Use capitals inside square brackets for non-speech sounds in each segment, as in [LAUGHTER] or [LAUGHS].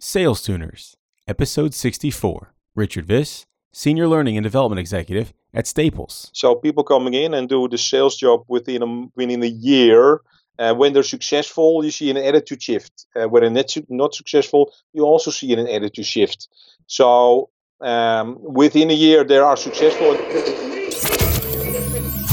Sales Tuners, Episode 64. Richard Viss, Senior Learning and Development Executive at Staples. So people coming in and do the sales job within a, within a year. Uh, when they're successful, you see an attitude shift. Uh, when they're not, not successful, you also see an attitude shift. So um, within a year, they are successful.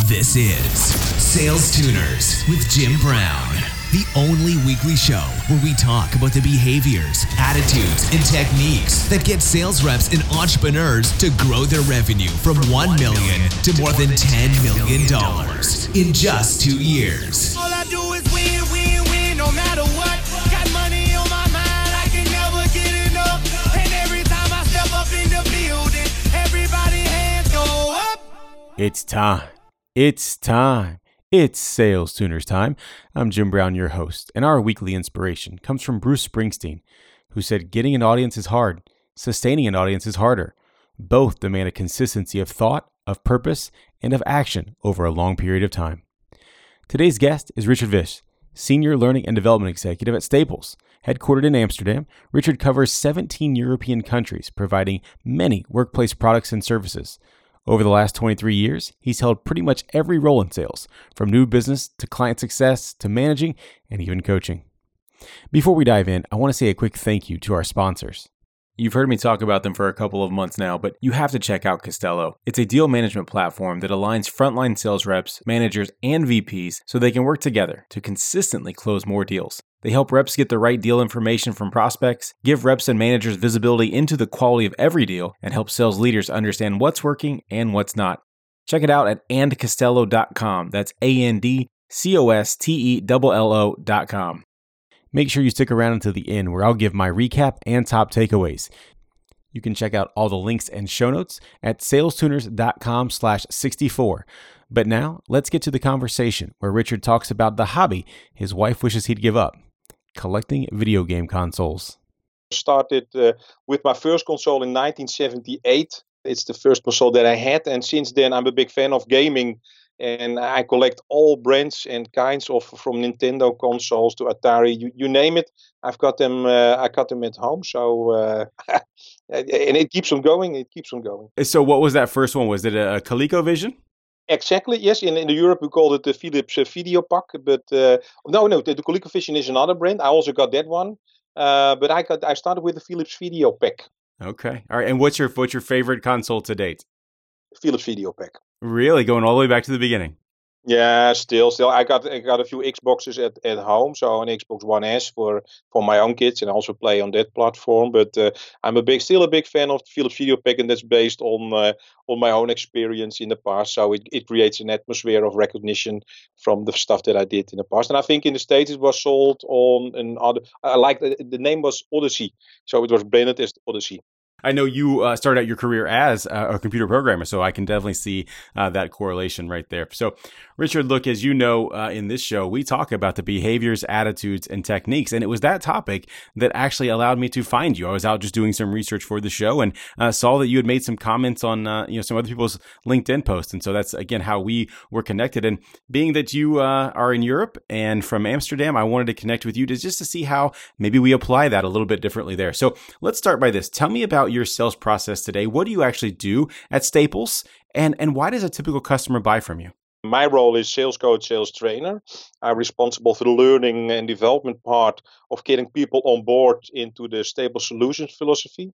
This is Sales Tuners with Jim Brown, the only weekly show where we talk about the behaviors, attitudes, and techniques that get sales reps and entrepreneurs to grow their revenue from 1 million to more than 10 million dollars in just two years. All I do is win, win, win, no matter what. Got money on my mind, I can never get enough. And every time I step up in the building, everybody hands go up. It's time. It's time. It's Sales Tuners time. I'm Jim Brown, your host, and our weekly inspiration comes from Bruce Springsteen, who said, Getting an audience is hard, sustaining an audience is harder. Both demand a consistency of thought, of purpose, and of action over a long period of time. Today's guest is Richard Vish, Senior Learning and Development Executive at Staples. Headquartered in Amsterdam, Richard covers 17 European countries, providing many workplace products and services. Over the last 23 years, he's held pretty much every role in sales, from new business to client success to managing and even coaching. Before we dive in, I want to say a quick thank you to our sponsors. You've heard me talk about them for a couple of months now, but you have to check out Costello. It's a deal management platform that aligns frontline sales reps, managers, and VPs so they can work together to consistently close more deals. They help reps get the right deal information from prospects, give reps and managers visibility into the quality of every deal, and help sales leaders understand what's working and what's not. Check it out at andcostello.com. That's A N D C O S T E L L O.com. Make sure you stick around until the end where I'll give my recap and top takeaways. You can check out all the links and show notes at salestuners.com slash 64. But now let's get to the conversation where Richard talks about the hobby his wife wishes he'd give up, collecting video game consoles. Started uh, with my first console in 1978. It's the first console that I had, and since then I'm a big fan of gaming. And I collect all brands and kinds of from Nintendo consoles to Atari, you, you name it. I've got them. Uh, I got them at home. So uh, [LAUGHS] and it keeps on going. It keeps on going. So, what was that first one? Was it a ColecoVision? Exactly. Yes. In in Europe we called it the Philips uh, Videopac, but uh, no, no, the, the ColecoVision is another brand. I also got that one, uh, but I got I started with the Philips Videopac. Okay. All right. And what's your what's your favorite console to date? Philips Videopac. Really, going all the way back to the beginning. Yeah, still, still. I got I got a few Xboxes at, at home, so an Xbox One S for for my own kids, and also play on that platform. But uh, I'm a big, still a big fan of Philips Videopac, and that's based on uh, on my own experience in the past. So it, it creates an atmosphere of recognition from the stuff that I did in the past. And I think in the states it was sold on an other. I like the, the name was Odyssey, so it was branded as Odyssey. I know you uh, started out your career as a computer programmer, so I can definitely see uh, that correlation right there. So, Richard, look, as you know, uh, in this show, we talk about the behaviors, attitudes, and techniques. And it was that topic that actually allowed me to find you. I was out just doing some research for the show and uh, saw that you had made some comments on, uh, you know, some other people's LinkedIn posts. And so that's, again, how we were connected. And being that you uh, are in Europe and from Amsterdam, I wanted to connect with you to just to see how maybe we apply that a little bit differently there. So let's start by this. Tell me about your sales process today. What do you actually do at Staples? And, and why does a typical customer buy from you? My role is sales coach, sales trainer. I'm responsible for the learning and development part of getting people on board into the Staples Solutions philosophy.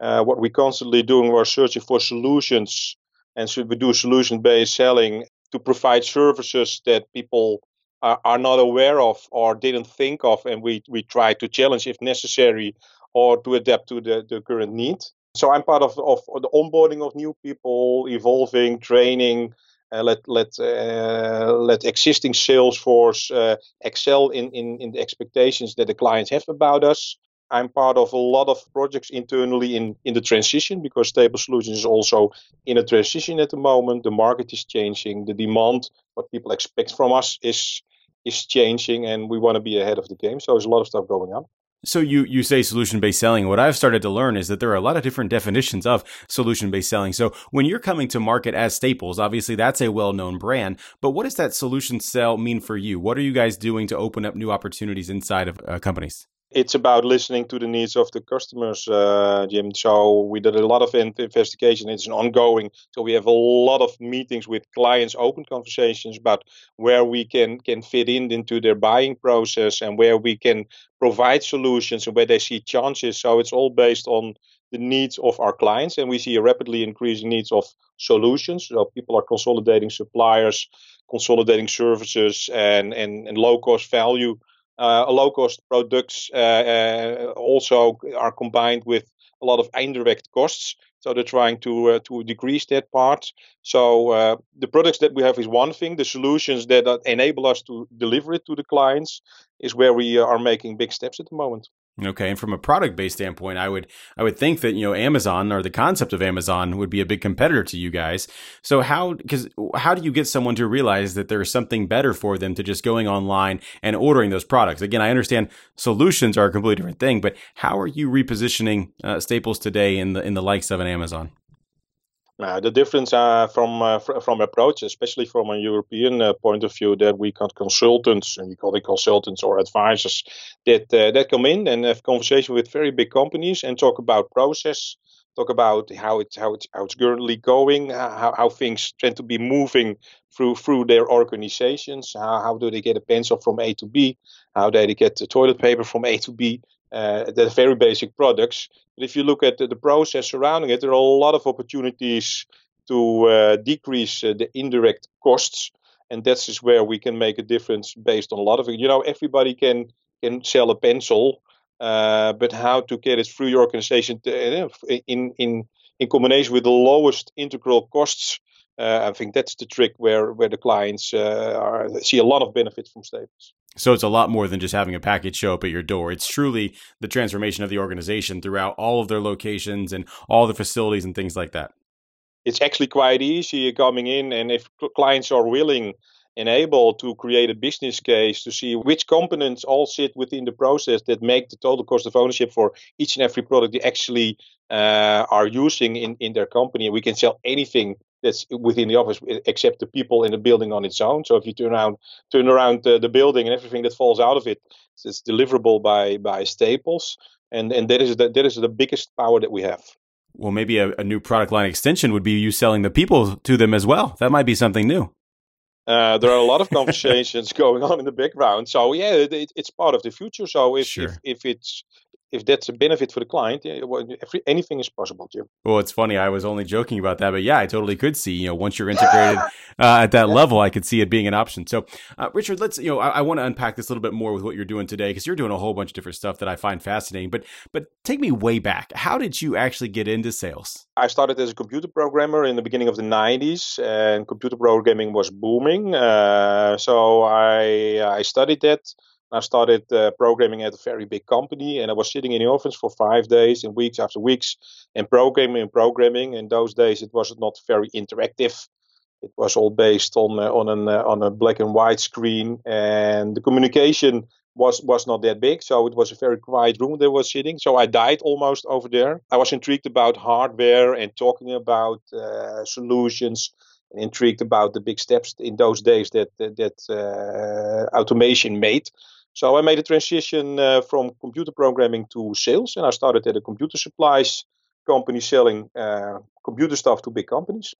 Uh, what we're constantly doing, we're searching for solutions, and so we do solution based selling to provide services that people are, are not aware of or didn't think of, and we, we try to challenge if necessary or to adapt to the, the current need. So I'm part of, of the onboarding of new people, evolving, training, uh, let let uh, let existing sales force uh, excel in, in in the expectations that the clients have about us. I'm part of a lot of projects internally in in the transition because Staples Solutions is also in a transition at the moment. The market is changing, the demand, what people expect from us is is changing, and we want to be ahead of the game. So there's a lot of stuff going on. So you you say solution based selling. What I've started to learn is that there are a lot of different definitions of solution based selling. So when you're coming to market as Staples, obviously that's a well known brand. But what does that solution sell mean for you? What are you guys doing to open up new opportunities inside of uh, companies? It's about listening to the needs of the customers, uh, Jim. So we did a lot of in- investigation. It's an ongoing. So we have a lot of meetings with clients, open conversations about where we can can fit in into their buying process and where we can provide solutions and where they see chances. So it's all based on the needs of our clients, and we see a rapidly increasing needs of solutions. So people are consolidating suppliers, consolidating services, and and, and low cost value low cost products uh, uh, also are combined with a lot of indirect costs. So they're trying to uh, to decrease that part. So uh, the products that we have is one thing. The solutions that enable us to deliver it to the clients is where we are making big steps at the moment. Okay, and from a product based standpoint, I would I would think that you know Amazon or the concept of Amazon would be a big competitor to you guys. So how because how do you get someone to realize that there's something better for them to just going online and ordering those products? Again, I understand solutions are a completely different thing, but how are you repositioning uh, Staples today in the in the likes of an Amazon? Uh, the difference uh, from uh, fr- from approach, especially from a European uh, point of view, that we got consultants, and we call it consultants or advisors, that uh, that come in and have conversation with very big companies and talk about process, talk about how it's how it's how it's currently going, how, how things tend to be moving through through their organizations, how, how do they get a pencil from A to B, how do they get the toilet paper from A to B, uh, they're very basic products. But if you look at the, the, process surrounding it, there are a lot of opportunities to uh, decrease uh, the indirect costs, and that's is where we can make a difference based on a lot of it. You know, everybody can can sell a pencil, uh, but how to get it through your organization to, uh, in in in combination with the lowest integral costs. Uh, I think that's the trick where where the clients are, see a lot of benefit from Staples. So it's a lot more than just having a package show up at your door. It's truly the transformation of the organization throughout all of their locations and all the facilities and things like that. It's actually quite easy coming in, and if clients are willing and able to create a business case to see which components all sit within the process that make the total cost of ownership for each and every product they actually uh, are using in, in their company. We can sell anything that's within the office except the people in the building on its own. So if you turn around turn around the, the building and everything that falls out of it, it's deliverable by by Staples, and and that is the, that is the biggest power that we have. Well, maybe a, a new product line extension would be you selling the people to them as well. That might be something new. Uh, there are a lot of [LAUGHS] conversations going on in the background. So yeah, it, it's part of the future. So if, sure. if if it's if that's a benefit for the client, yeah, every, anything is possible, Jim. Well, it's funny. I was only joking about that, but yeah, I totally could see. You know, once you're integrated [LAUGHS] uh, at that level, I could see it being an option. So, uh, Richard, let's you know, I, I want to unpack this a little bit more with what you're doing today because you're doing a whole bunch of different stuff that I find fascinating. But but take me way back. How did you actually get into sales? I started as a computer programmer in the beginning of the 90s, and computer programming was booming. Uh, so I I studied that. I started uh, programming at a very big company, and I was sitting in the office for five days and weeks after weeks, and programming and programming. In those days, it was not very interactive. It was all based on uh, on an uh, on a black and white screen, and the communication was was not that big. So it was a very quiet room that was sitting. So I died almost over there. I was intrigued about hardware and talking about uh, solutions intrigued about the big steps in those days that that, that uh, automation made. So I made a transition uh, from computer programming to sales, and I started at a computer supplies company selling uh, computer stuff to big companies.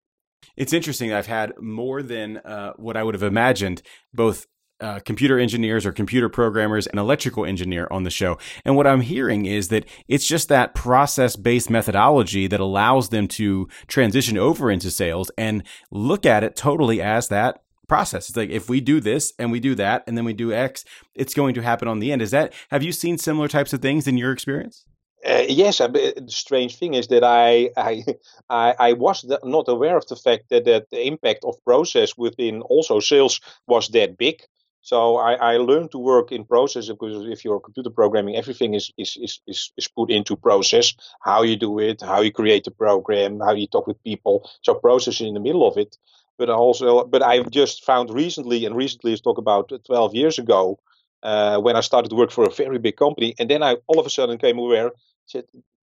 It's interesting. I've had more than uh, what I would have imagined, both uh, computer engineers or computer programmers and electrical engineer on the show. And what I'm hearing is that it's just that process based methodology that allows them to transition over into sales and look at it totally as that process. It's like if we do this and we do that and then we do X, it's going to happen on the end. Is that have you seen similar types of things in your experience? Uh, yes, the strange thing is that I I [LAUGHS] I, I was not aware of the fact that, that the impact of process within also sales was that big. So I, I learned to work in process because if you're computer programming, everything is, is, is, is, is put into process. How you do it, how you create the program, how you talk with people. So process is in the middle of it but also but I've just found recently, and recently is talk about 12 years ago, uh, when I started to work for a very big company, and then I all of a sudden came aware that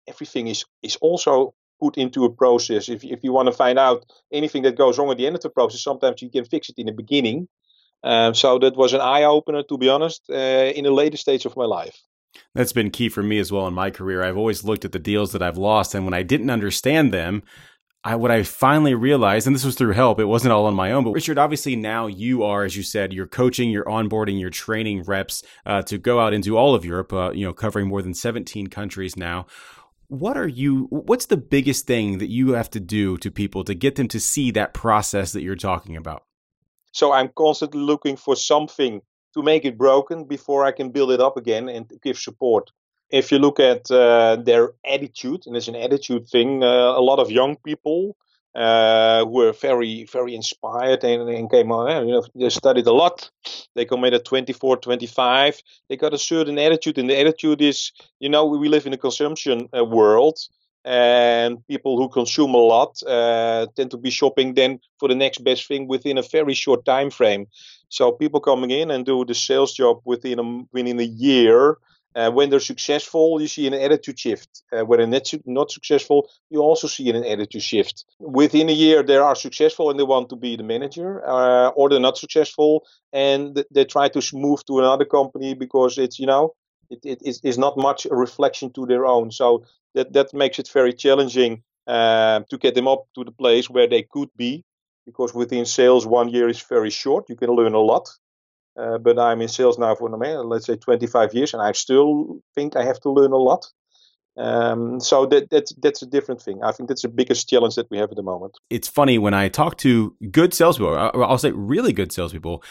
everything is is also put into a process. If if you want to find out anything that goes wrong at the end of the process, sometimes you can fix it in the beginning. Um, so that was an eye opener, to be honest, uh, in the later stage of my life. That's been key for me as well in my career. I've always looked at the deals that I've lost, and when I didn't understand them, I, what I finally realized, and this was through help, it wasn't all on my own, but Richard, obviously now you are, as you said, you're coaching, you're onboarding, you're training reps uh, to go out into all of Europe, uh, you know, covering more than 17 countries now. What are you, what's the biggest thing that you have to do to people to get them to see that process that you're talking about? So I'm constantly looking for something to make it broken before I can build it up again and give support if you look at uh, their attitude, and it's an attitude thing, uh, a lot of young people uh, were very, very inspired and, and came on, you know, they studied a lot. They committed 24, 25. They got a certain attitude, and the attitude is, you know, we live in a consumption uh, world. And people who consume a lot uh, tend to be shopping then for the next best thing within a very short time frame. So people coming in and do the sales job within a, within a year uh, when they're successful, you see an attitude shift. Uh, when they're not successful, you also see an attitude shift. Within a year, they are successful and they want to be the manager, uh, or they're not successful and they try to move to another company because it's you know it, it is not much a reflection to their own. So that that makes it very challenging uh, to get them up to the place where they could be. Because within sales, one year is very short. You can learn a lot. Uh, but I'm in sales now for let's say 25 years, and I still think I have to learn a lot. Um, so that, that's that's a different thing. I think that's the biggest challenge that we have at the moment. It's funny when I talk to good salespeople, I'll say really good salespeople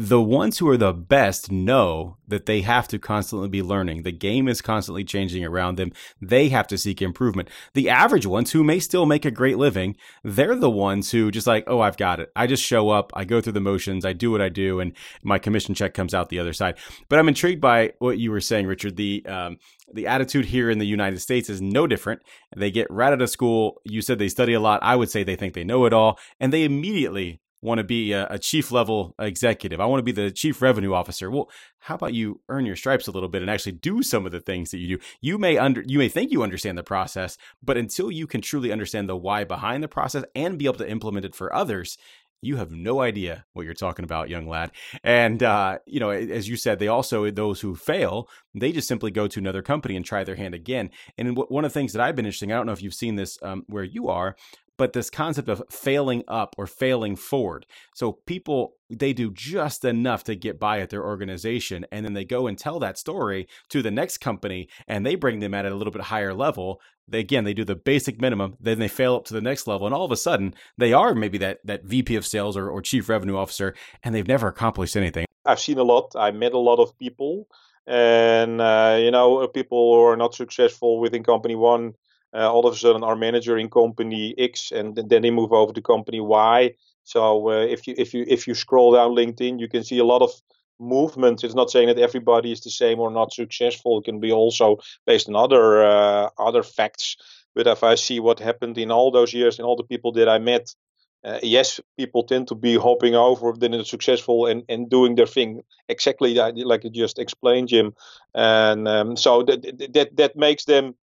the ones who are the best know that they have to constantly be learning. The game is constantly changing around them. They have to seek improvement. The average ones who may still make a great living, they're the ones who just like, oh, I've got it. I just show up, I go through the motions, I do what I do, and my commission check comes out the other side. But I'm intrigued by what you were saying, Richard. The um, the attitude here in the United States is no different. They get right out of school. You said they study a lot. I would say they think they know it all, and they immediately want to be a, a, chief level executive. I want to be the chief revenue officer. Well, how about you earn your stripes a little bit and actually do some of the things that you do? You may under you may think you understand the process, but until you can truly understand the why behind the process and be able to implement it for others, you have no idea what you're talking about, young lad. And uh, you know, as you said, they also those who fail, they just simply go to another company and try their hand again. And one of the things that I've been interesting, I don't know if you've seen this um, where you are, but this concept of failing up or failing forward. So people they do just enough to get by at their organization and then they go and tell that story to the next company and they bring them at a little bit higher level. They, again, they do the basic minimum, then they fail up to the next level and all of a sudden they are maybe that that VP of sales or, or chief revenue officer and they've never accomplished anything. I've seen a lot. I met a lot of people and uh, you know people who are not successful within company one all of a sudden are manager in company X, and then they move over to company Y. So uh, if you if you if you scroll down LinkedIn, you can see a lot of movement. It's not saying that everybody is the same or not successful. It can be also based on other uh, other facts. But if I see what happened in all those years and all the people that I met, uh, yes, people tend to be hopping over, then it's successful and, and doing their thing exactly like you just explained, Jim. And um, so that, that that makes them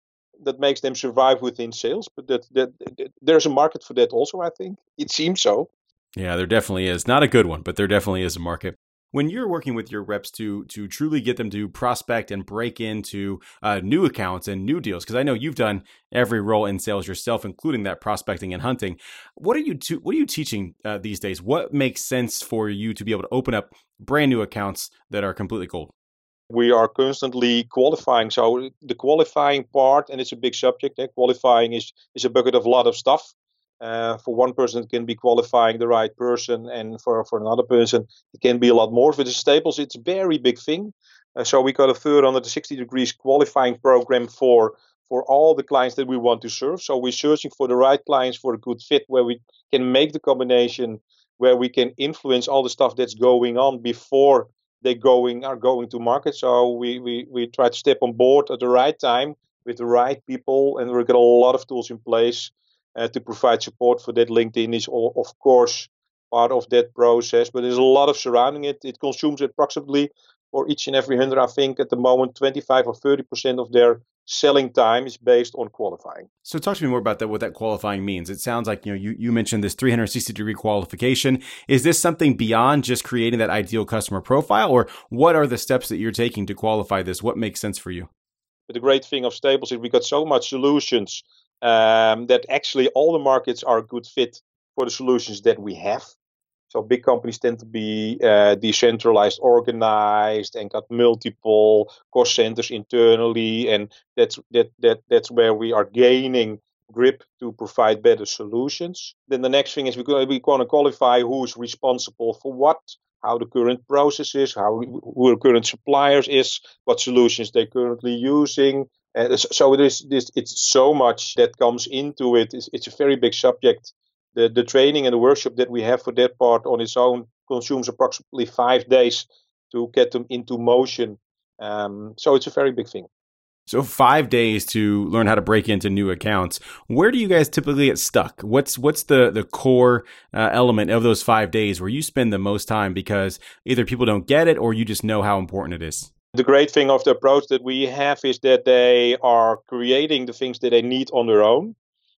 that makes them survive within sales. But that, that, that there's a market for that also. I think it seems so. Yeah, there definitely is. Not a good one, but there definitely is a market. When you're working with your reps to to truly get them to prospect and break into uh, new accounts and new deals, because I know you've done every role in sales yourself, including that prospecting and hunting. What are you to, What are you teaching uh, these days? What makes sense for you to be able to open up brand new accounts that are completely cold? We are constantly qualifying. So the qualifying part, and it's a big subject. Eh? Qualifying is is a bucket of a lot of stuff. Uh, for one person, it can be qualifying the right person, and for for another person, it can be a lot more. For the staples, it's a very big thing. Uh, so we got a third under the 60 degrees qualifying program for for all the clients that we want to serve. So we're searching for the right clients for a good fit where we can make the combination, where we can influence all the stuff that's going on before they going are going to market. So we, we, we try to step on board at the right time with the right people, and we've got a lot of tools in place uh, to provide support for that. LinkedIn is, all, of course, part of that process, but there's a lot of surrounding it. It consumes approximately for each and every hundred, I think at the moment 25 or 30% of their selling time is based on qualifying. So talk to me more about that what that qualifying means. It sounds like you know you, you mentioned this 360 degree qualification. Is this something beyond just creating that ideal customer profile or what are the steps that you're taking to qualify this? What makes sense for you? But the great thing of Staples is we got so much solutions um, that actually all the markets are a good fit for the solutions that we have. So big companies tend to be uh, decentralized, organized, and got multiple cost centers internally, and that's that that that's where we are gaining grip to provide better solutions. Then the next thing is we we want to qualify who's responsible for what, how the current process is, how who the current suppliers is, what solutions they're currently using. And so it is this it's so much that comes into it. It's, it's a very big subject the, the training and the workshop that we have for that part on its own consumes approximately five days to get them into motion. Um, so it's a very big thing. So five days to learn how to break into new accounts. Where do you guys typically get stuck? What's what's the the core uh, element of those five days where you spend the most time because either people don't get it or you just know how important it is? The great thing of the approach that we have is that they are creating the things that they need on their own.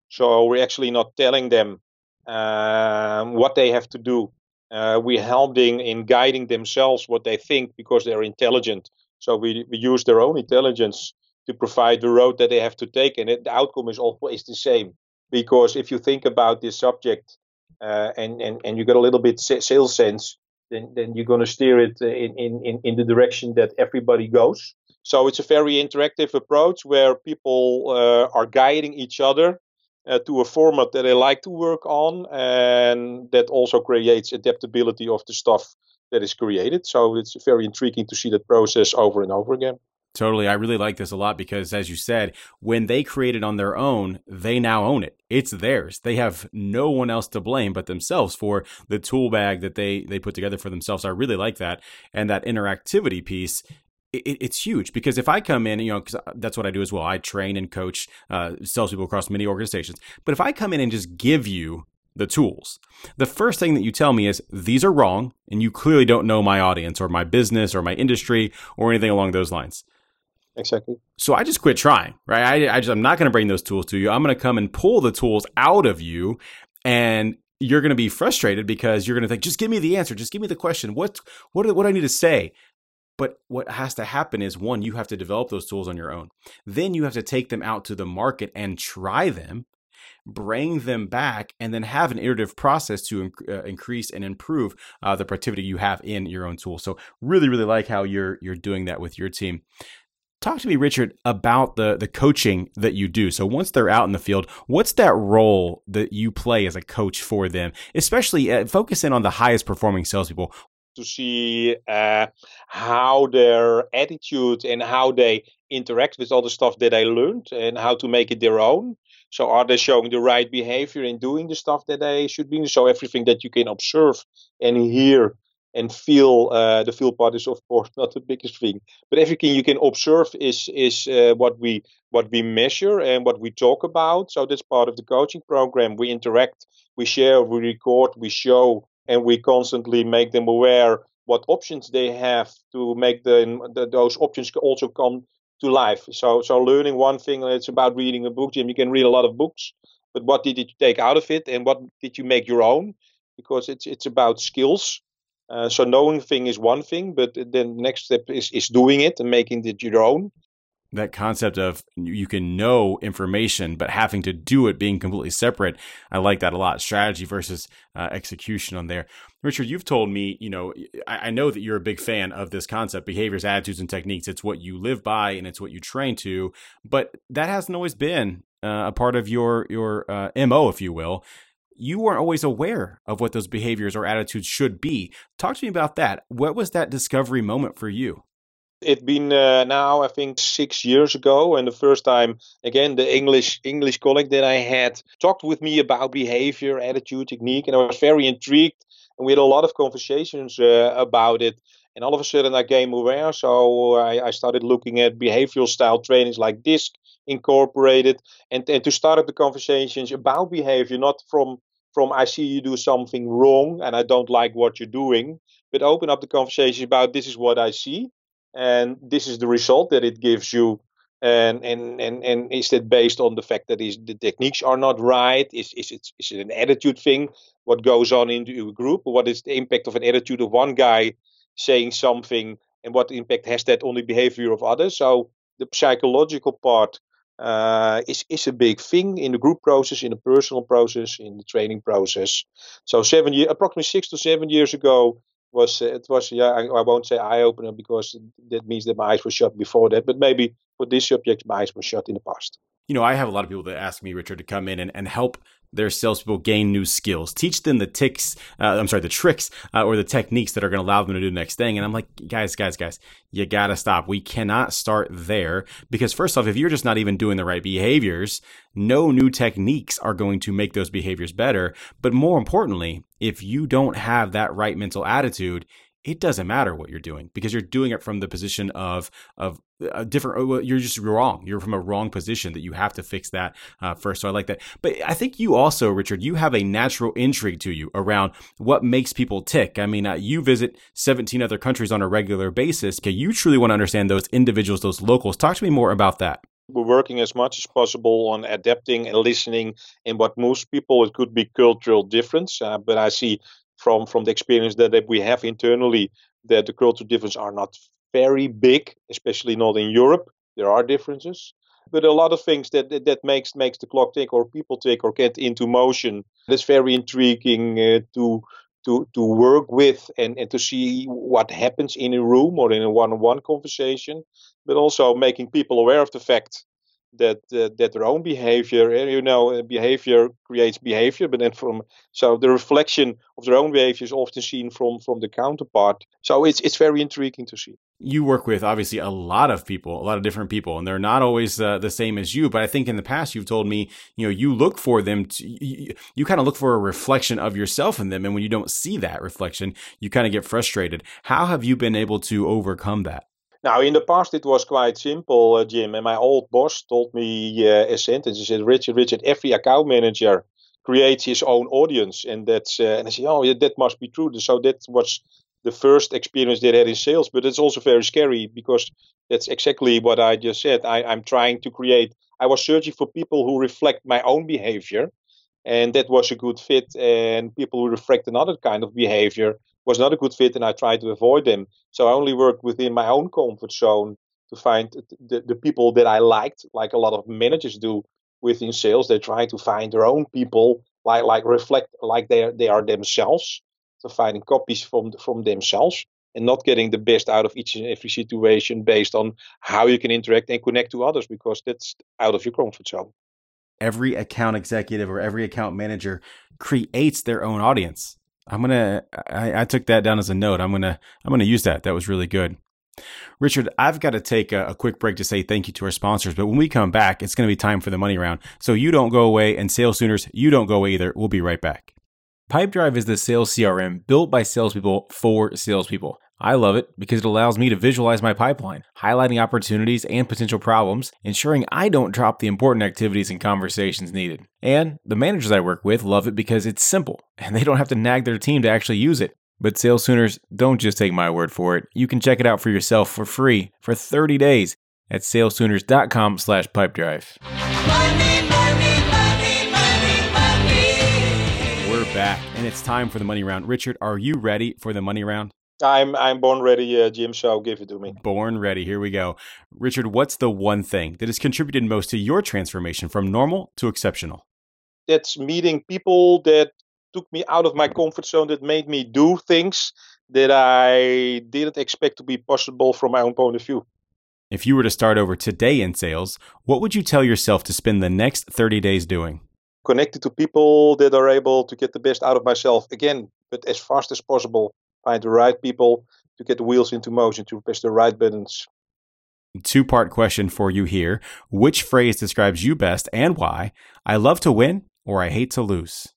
So we're actually not telling them um, what they have to do. Uh, we're helping in guiding themselves what they think because they're intelligent. So we, we use their own intelligence to provide the road that they have to take, and it, the outcome is always the same. Because if you think about this subject uh, and, and, and you got a little bit sales sense, then, then you're going to steer it in, in, in the direction that everybody goes. So it's a very interactive approach where people uh, are guiding each other uh, to a format that they like to work on, and that also creates adaptability of the stuff that is created. So it's very intriguing to see that process over and over again. Totally. I really like this a lot because, as you said, when they create it on their own, they now own it. It's theirs. They have no one else to blame but themselves for the tool bag that they, they put together for themselves. I really like that. And that interactivity piece it, it's huge because if I come in, you know, because that's what I do as well. I train and coach uh, salespeople across many organizations. But if I come in and just give you the tools, the first thing that you tell me is these are wrong, and you clearly don't know my audience or my business or my industry or anything along those lines. Exactly. So I just quit trying, right? I, I just I'm not going to bring those tools to you. I'm going to come and pull the tools out of you, and you're going to be frustrated because you're going to think, just give me the answer, just give me the question. What what what do I need to say? But what has to happen is one, you have to develop those tools on your own. Then you have to take them out to the market and try them, bring them back, and then have an iterative process to uh, increase and improve uh, the productivity you have in your own tool. So really, really like how you're you're doing that with your team. Talk to me, Richard, about the the coaching that you do. So once they're out in the field, what's that role that you play as a coach for them? Especially uh, focus in on the highest performing salespeople to see uh, how their attitude and how they interact with all the stuff that they learned and how to make it their own. So are they showing the right behavior in doing the stuff that they should be? So everything that you can observe and hear and feel, uh, the feel part is of course [LAUGHS] not the biggest thing, but everything you can observe is is uh, what we what we measure and what we talk about. So that's part of the coaching program. We interact, we share, we record, we show, and we constantly make them aware what options they have to make the, the, those options also come to life. So so learning one thing, it's about reading a book. Jim, you can read a lot of books, but what did you take out of it, and what did you make your own? Because it's it's about skills. Uh, so knowing thing is one thing, but then the next step is is doing it and making it your own that concept of you can know information but having to do it being completely separate i like that a lot. Strategy versus uh, execution on there. Richard you've told me you know I, I, know that you're a big fan of this concept behaviors attitudes and techniques. It's what you live by and it's what you train to but that hasn't always been uh, a part of your your uh, mo if you will. You weren't always aware of what those behaviors or attitudes should be. Talk to me about that. What was that discovery moment for you it's been uh, now, I think, six years ago, and the first time again, the English English colleague that I had talked with me about behavior, attitude, technique, and I was very intrigued. And we had a lot of conversations uh, about it. And all of a sudden, I came aware. So I, I started looking at behavioral style trainings like DISC Incorporated, and, and to start up the conversations about behavior, not from from I see you do something wrong and I don't like what you're doing, but open up the conversation about this is what I see and this is the result that it gives you. And and and, and is that based on the fact that is the techniques are not right? Is is it is it an attitude thing? What goes on in the group? What is the impact of an attitude of one guy saying something, and what impact has that on the behavior of others? So the psychological part uh, is is a big thing in the group process, in the personal process, in the training process. So seven year, approximately six to seven years ago, was uh, it was yeah I, I won't say eye opener because that means that my eyes were shut before that, but maybe for this subject my eyes were shut in the past. You know, I have a lot of people that ask me, Richard, to come in and, and help their salespeople gain new skills, teach them the ticks, uh, I'm sorry, the tricks uh, or the techniques that are going to allow them to do the next thing. And I'm like, guys, guys, guys, you got to stop. We cannot start there because, first off, if you're just not even doing the right behaviors, no new techniques are going to make those behaviors better. But more importantly, if you don't have that right mental attitude, it doesn't matter what you're doing because you're doing it from the position of of a different you're just wrong. You're from a wrong position that you have to fix that uh, first. So i like that. But i think you also richard you have a natural intrigue to you around what makes people tick. I mean uh, you visit 17 other countries on a regular basis. Okay you truly want to understand those individuals those locals? Talk to me more about that. We're working as much as possible on adapting and listening and what most people it could be cultural difference uh, but i see from from the experience that, that we have internally that the cultural differences are not very big, especially not in Europe. There are differences, but a lot of things that that, that makes makes the clock tick or people tick or get into motion. It's very intriguing uh, to to to work with and, and to see what happens in a room or in a one-on-one conversation, but also making people aware of the fact that uh, that their own behavior and you know uh, behavior creates behavior but then from so the reflection of their own behavior is often seen from from the counterpart. So it's it's very intriguing to see. You work with obviously a lot of people a lot of different people and they're not always uh, the same as you but i think in the past you've told me you know you look for them to you, you kind of look for a reflection of yourself in them and when you don't see that reflection you kind of get frustrated. How have you been able to overcome that now, in the past, it was quite simple, uh, Jim. And my old boss told me uh, a sentence. He said, "Richard, Richard, every account manager creates his own audience," and that's. Uh, and I said, "Oh, yeah, that must be true." So that was the first experience they had in sales, but it's also very scary because that's exactly what I just said. I, I'm trying to create. I was searching for people who reflect my own behavior, and that was a good fit. And people who reflect another kind of behavior was not a good fit and I tried to avoid them. So I only worked within my own comfort zone to find the, the people that I liked, like a lot of managers do within sales. They try to find their own people, like like reflect like they are, they are themselves. So finding copies from from themselves and not getting the best out of each and every situation based on how you can interact and connect to others because that's out of your comfort zone. Every account executive or every account manager creates their own audience. I'm gonna. I, I, took that down as a note. I'm gonna. I'm gonna use that. That was really good. Richard, I've got to take a, a, quick break to say thank you to our sponsors, but when we come back, it's to be time for the money round. So you don't go away, and Sales Tuners, you don't go away either. We'll be right back. Pipedrive is the sales CRM built by salespeople for salespeople. I love it because it allows me to visualize my pipeline, highlighting opportunities and potential problems, ensuring I don't drop the important activities and conversations needed. And the managers I work with love it because it's simple [LAUGHS] and they don't have to nag their team to actually use it. But Sales Tuners, don't just take my word for it. You can check it out for yourself for free for 30 days at salestuners.com slash pipedrive. Money, money, money, We're back, and it's time for the money round. Richard, are you ready for the money round? I'm I'm born ready, uh, Jim. So give it to me. Born ready. Here we go, Richard. What's the one thing that has contributed most to your transformation from normal to exceptional? That's meeting people that took me out of my comfort zone, that made me do things that I didn't expect to be possible from my own point of view. If you were to start over today in sales, what would you tell yourself to spend the next 30 days doing? Connected to people that are able to get the best out of myself again, but as fast as possible find the right people to get the wheels into motion, to press the right buttons. Two part question for you here. Which phrase describes you best and why? I love to win or I hate to lose?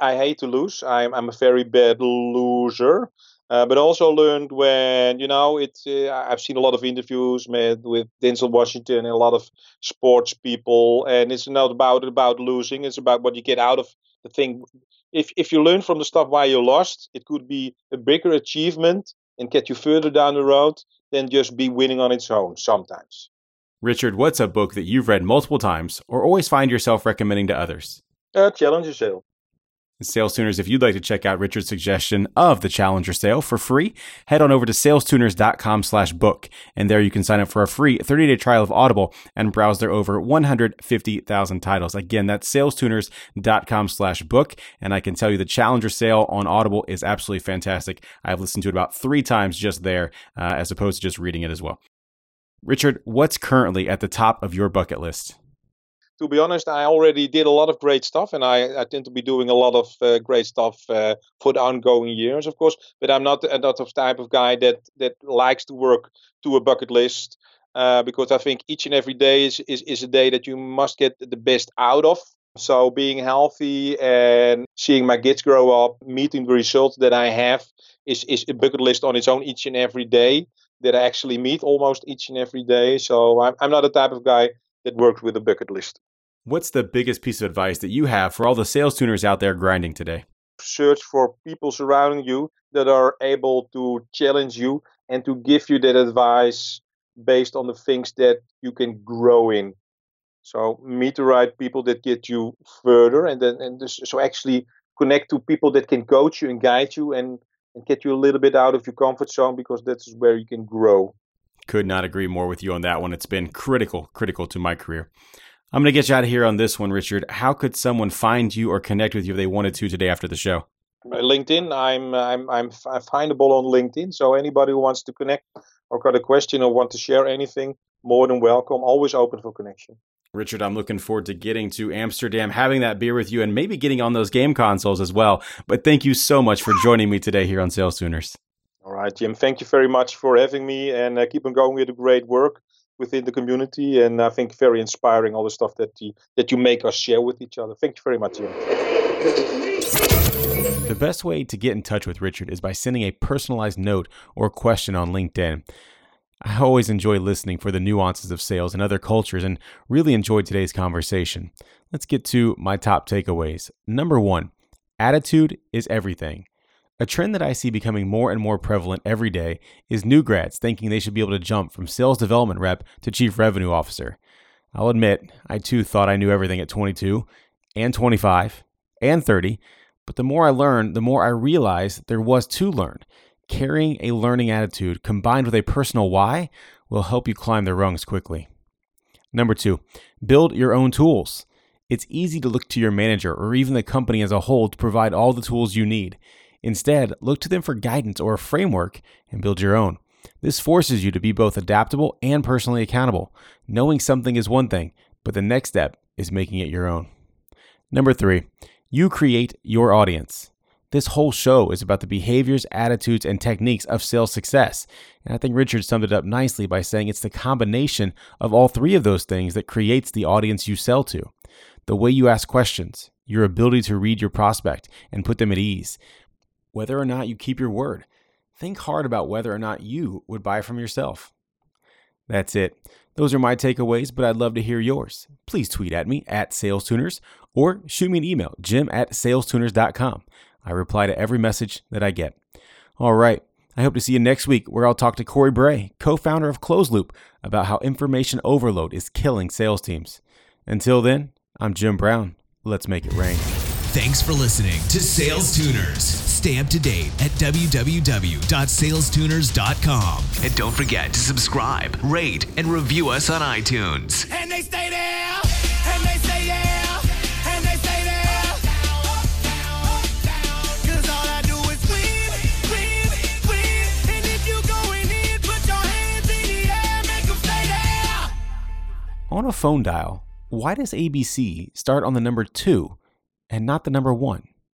I hate to lose. I'm, I'm a very bad loser. Uh, but also learned when you know it's. Uh, I've seen a lot of interviews with, with Denzel Washington and a lot of sports people, and it's not about about losing. It's about what you get out of the thing if if you learn from the stuff why you lost, it could be a bigger achievement and get you further down the road. than just be winning on its own sometimes. Richard, what's a book that you've read multiple times or always find yourself recommending to others? Uh, Challenger Sale. Sales Tuners, if you'd like to check out Richard's suggestion of the Challenger sale for free, head on over to salestuners.com slash book. And there you can sign up for a free 30 day trial of Audible and browse their over 150,000 titles. Again, that's salestuners.com slash book. And I can tell you the Challenger sale on Audible is absolutely fantastic. I've listened to it about three times just there, uh, as opposed to just reading it as well. Richard, what's currently at the top of your bucket list? To be honest, I already did a lot of great stuff, and I, I tend to be doing a lot of uh, great stuff uh, for the ongoing years, of course. But I'm not not the type of guy that that likes to work to a bucket list uh, because I think each and every day is, is is a day that you must get the best out of. So being healthy and seeing my kids grow up, meeting the results that I have is is a bucket list on its own each and every day that I actually meet almost each and every day. So I'm I'm not the type of guy that works with a bucket list. What's the biggest piece of advice that you have for all the sales tuners out there grinding today? Search for people surrounding you that are able to challenge you and to give you that advice based on the things that you can grow in. So meet the right people that get you further, and then and this, so actually connect to people that can coach you and guide you and and get you a little bit out of your comfort zone because that's where you can grow. Could not agree more with you on that one. It's been critical, critical to my career. I'm going to get you out of here on this one, Richard. How could someone find you or connect with you if they wanted to today after the show? LinkedIn. I'm I'm I'm findable on LinkedIn. So anybody who wants to connect or got a question or want to share anything, more than welcome. Always open for connection. Richard, I'm looking forward to getting to Amsterdam, having that beer with you, and maybe getting on those game consoles as well. But thank you so much for joining me today here on Sales Tuners. All right, Jim. Thank you very much for having me, and uh, keep on going with the great work within the community. And I think very inspiring all the stuff that you that you make us share with each other. Thank you very much, Jim. The best way to get in touch with Richard is by sending a personalized note or question on LinkedIn. I always enjoy listening for the nuances of sales and other cultures and really enjoyed today's conversation. Let's get to my top takeaways. Number one, attitude is everything. A trend that I see becoming more and more prevalent every day is new grads thinking they should be able to jump from sales development rep to chief revenue officer. I'll admit, I too thought I knew everything at 22 and 25 and 30, but the more I learned, the more I realized there was to learn. Carrying a learning attitude combined with a personal why will help you climb the rungs quickly. Number two, build your own tools. It's easy to look to your manager or even the company as a whole to provide all the tools you need. Instead, look to them for guidance or a framework and build your own. This forces you to be both adaptable and personally accountable. Knowing something is one thing, but the next step is making it your own. Number three, you create your audience. This whole show is about the behaviors, attitudes, and techniques of sales success. And I think Richard summed it up nicely by saying it's the combination of all three of those things that creates the audience you sell to. The way you ask questions, your ability to read your prospect and put them at ease, whether or not you keep your word. Think hard about whether or not you would buy from yourself. That's it. Those are my takeaways, but I'd love to hear yours. Please tweet at me at SalesTuners or shoot me an email, jim at salestuners.com. I reply to every message that I get. All right. I hope to see you next week where I'll talk to Corey Bray, co founder of ClozeLoop, about how information overload is killing sales teams. Until then, I'm Jim Brown. Let's make it rain. Thanks for listening to Sales Tuners. Stay up to date at www.salestuners.com. And don't forget to subscribe, rate, and review us on iTunes. And they stay there, and they say yeah, and they stay there. Cause all I do is win, win, win. And if you going in, put your hands in the air, make them stay there. On a phone dial, why does ABC start on the number two and not the number one?